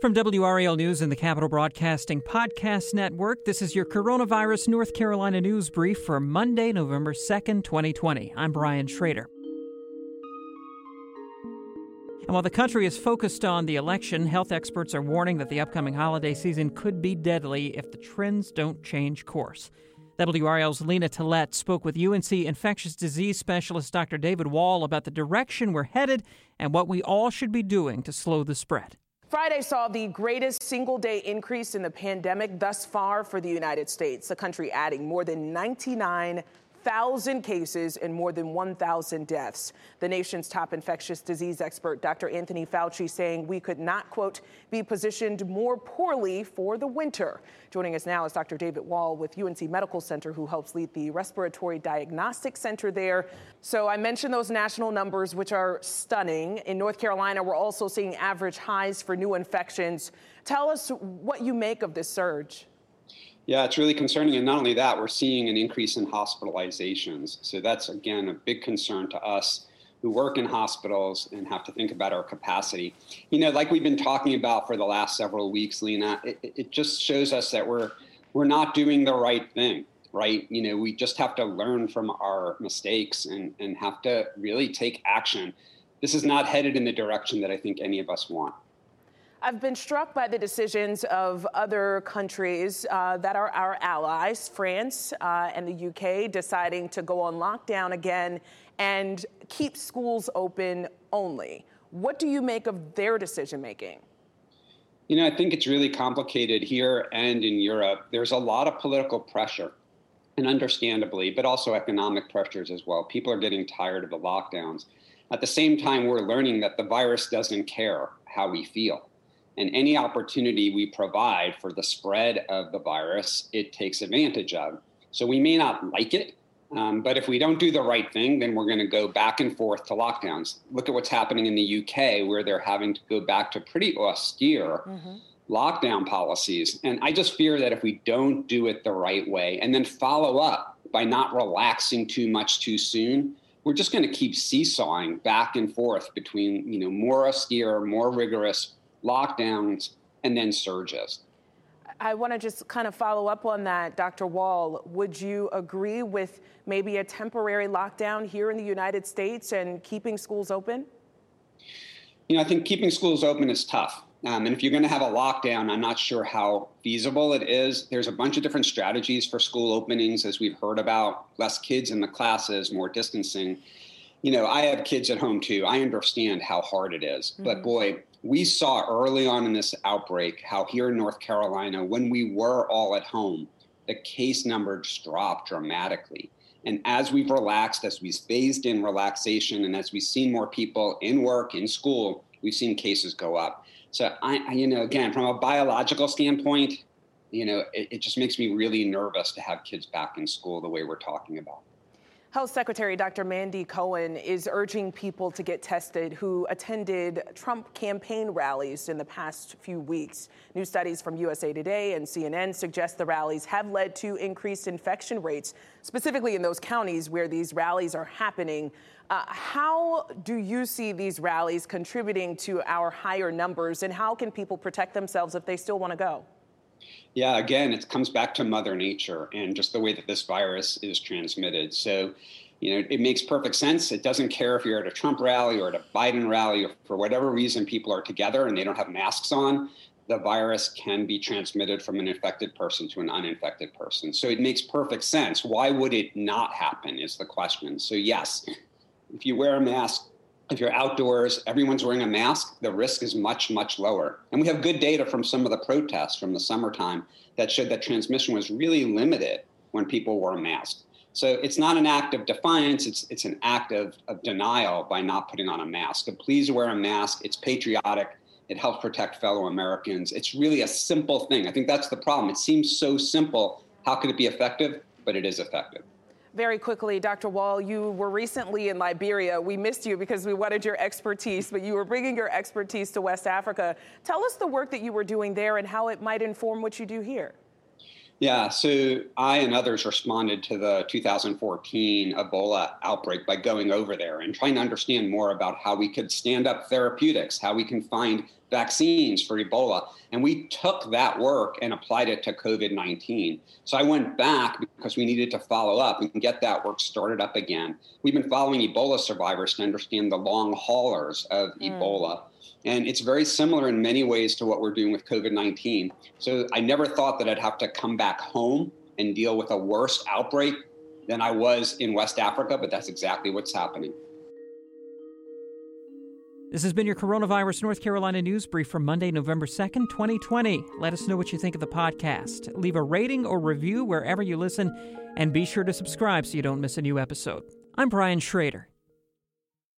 From WRAL News and the Capital Broadcasting Podcast Network, this is your Coronavirus North Carolina News Brief for Monday, November 2nd, 2020. I'm Brian Schrader. And while the country is focused on the election, health experts are warning that the upcoming holiday season could be deadly if the trends don't change course. WRAL's Lena Tillett spoke with UNC infectious disease specialist Dr. David Wohl about the direction we're headed and what we all should be doing to slow the spread. Friday saw the greatest single day increase in the pandemic thus far for the United States, the country adding more than 99 1,000 cases and more than 1,000 deaths. The nation's top infectious disease expert, Dr. Anthony Fauci, saying we could not, quote, be positioned more poorly for the winter. Joining us now is Dr. David Wohl with UNC Medical Center, who helps lead the Respiratory Diagnostic Center there. So I mentioned those national numbers, which are stunning. In North Carolina, we're also seeing average highs for new infections. Tell us what you make of this surge. Yeah, it's really concerning. And not only that, we're seeing an increase in hospitalizations. So that's, again, a big concern to us who work in hospitals and have to think about our capacity. You know, like we've been talking about for the last several weeks, Lena, it, it just shows us that we're we're not doing the right thing, right? You know, we just have to learn from our mistakes and, and have to really take action. This is not headed in the direction that I think any of us want. I've been struck by the decisions of other countries uh, that are our allies, France uh, and the UK, deciding to go on lockdown again and keep schools open only. What do you make of their decision making? You know, I think it's really complicated here and in Europe. There's a lot of political pressure, and understandably, but also economic pressures as well. People are getting tired of the lockdowns. At the same time, we're learning that the virus doesn't care how we feel and any opportunity we provide for the spread of the virus, it takes advantage of. So we may not like it, um, but if we don't do the right thing, then we're going to go back and forth to lockdowns. Look at what's happening in the UK, where they're having to go back to pretty austere mm-hmm. lockdown policies. And I just fear that if we don't do it the right way and then follow up by not relaxing too much too soon, we're just going to keep seesawing back and forth between you know more austere, more rigorous lockdowns, and then surges. I want to just kind of follow up on that, Dr. Wohl. Would you agree with maybe a temporary lockdown here in the United States and keeping schools open? You know, I think keeping schools open is tough. Um, and if you're going to have a lockdown, I'm not sure how feasible it is. There's a bunch of different strategies for school openings, as we've heard about less kids in the classes, more distancing. You know, I have kids at home too. I understand how hard it is. Mm-hmm. But boy, we saw early on in this outbreak how here in North Carolina, when we were all at home, the case numbers dropped dramatically. And as we've relaxed, as we've phased in relaxation, and as we've seen more people in work, in school, we've seen cases go up. So, I, you know, again, from a biological standpoint, you know, it, it just makes me really nervous to have kids back in school the way we're talking about. Health Secretary Dr. Mandy Cohen is urging people to get tested who attended Trump campaign rallies in the past few weeks. New studies from USA Today and CNN suggest the rallies have led to increased infection rates, specifically in those counties where these rallies are happening. Uh, how do you see these rallies contributing to our higher numbers, and how can people protect themselves if they still want to go? Yeah, again, it comes back to Mother Nature and just the way that this virus is transmitted. So, you know, it makes perfect sense. It doesn't care if you're at a Trump rally or at a Biden rally, or for whatever reason people are together and they don't have masks on. The virus can be transmitted from an infected person to an uninfected person. So it makes perfect sense. Why would it not happen? Is the question. So, yes, if you wear a mask, if you're outdoors, everyone's wearing a mask, the risk is much, much lower. And we have good data from some of the protests from the summertime that showed that transmission was really limited when people wore a mask. So it's not an act of defiance, it's, it's an act of, of denial by not putting on a mask. So please wear a mask. It's patriotic, it helps protect fellow Americans. It's really a simple thing. I think that's the problem. It seems so simple. How could it be effective? But it is effective. Very quickly, Dr. Wohl, you were recently in Liberia. We missed you because we wanted your expertise, but you were bringing your expertise to West Africa. Tell us the work that you were doing there and how it might inform what you do here. Yeah, so I and others responded to the 2014 Ebola outbreak by going over there and trying to understand more about how we could stand up therapeutics, how we can find vaccines for Ebola. And we took that work and applied it to COVID 19. So I went back because we needed to follow up and get that work started up again. We've been following Ebola survivors to understand the long haulers of mm. Ebola. And it's very similar in many ways to what we're doing with COVID 19. So I never thought that I'd have to come back home and deal with a worse outbreak than I was in West Africa, but that's exactly what's happening. This has been your Coronavirus North Carolina News Brief for Monday, November 2nd, 2020. Let us know what you think of the podcast. Leave a rating or review wherever you listen, and be sure to subscribe so you don't miss a new episode. I'm Brian Schrader.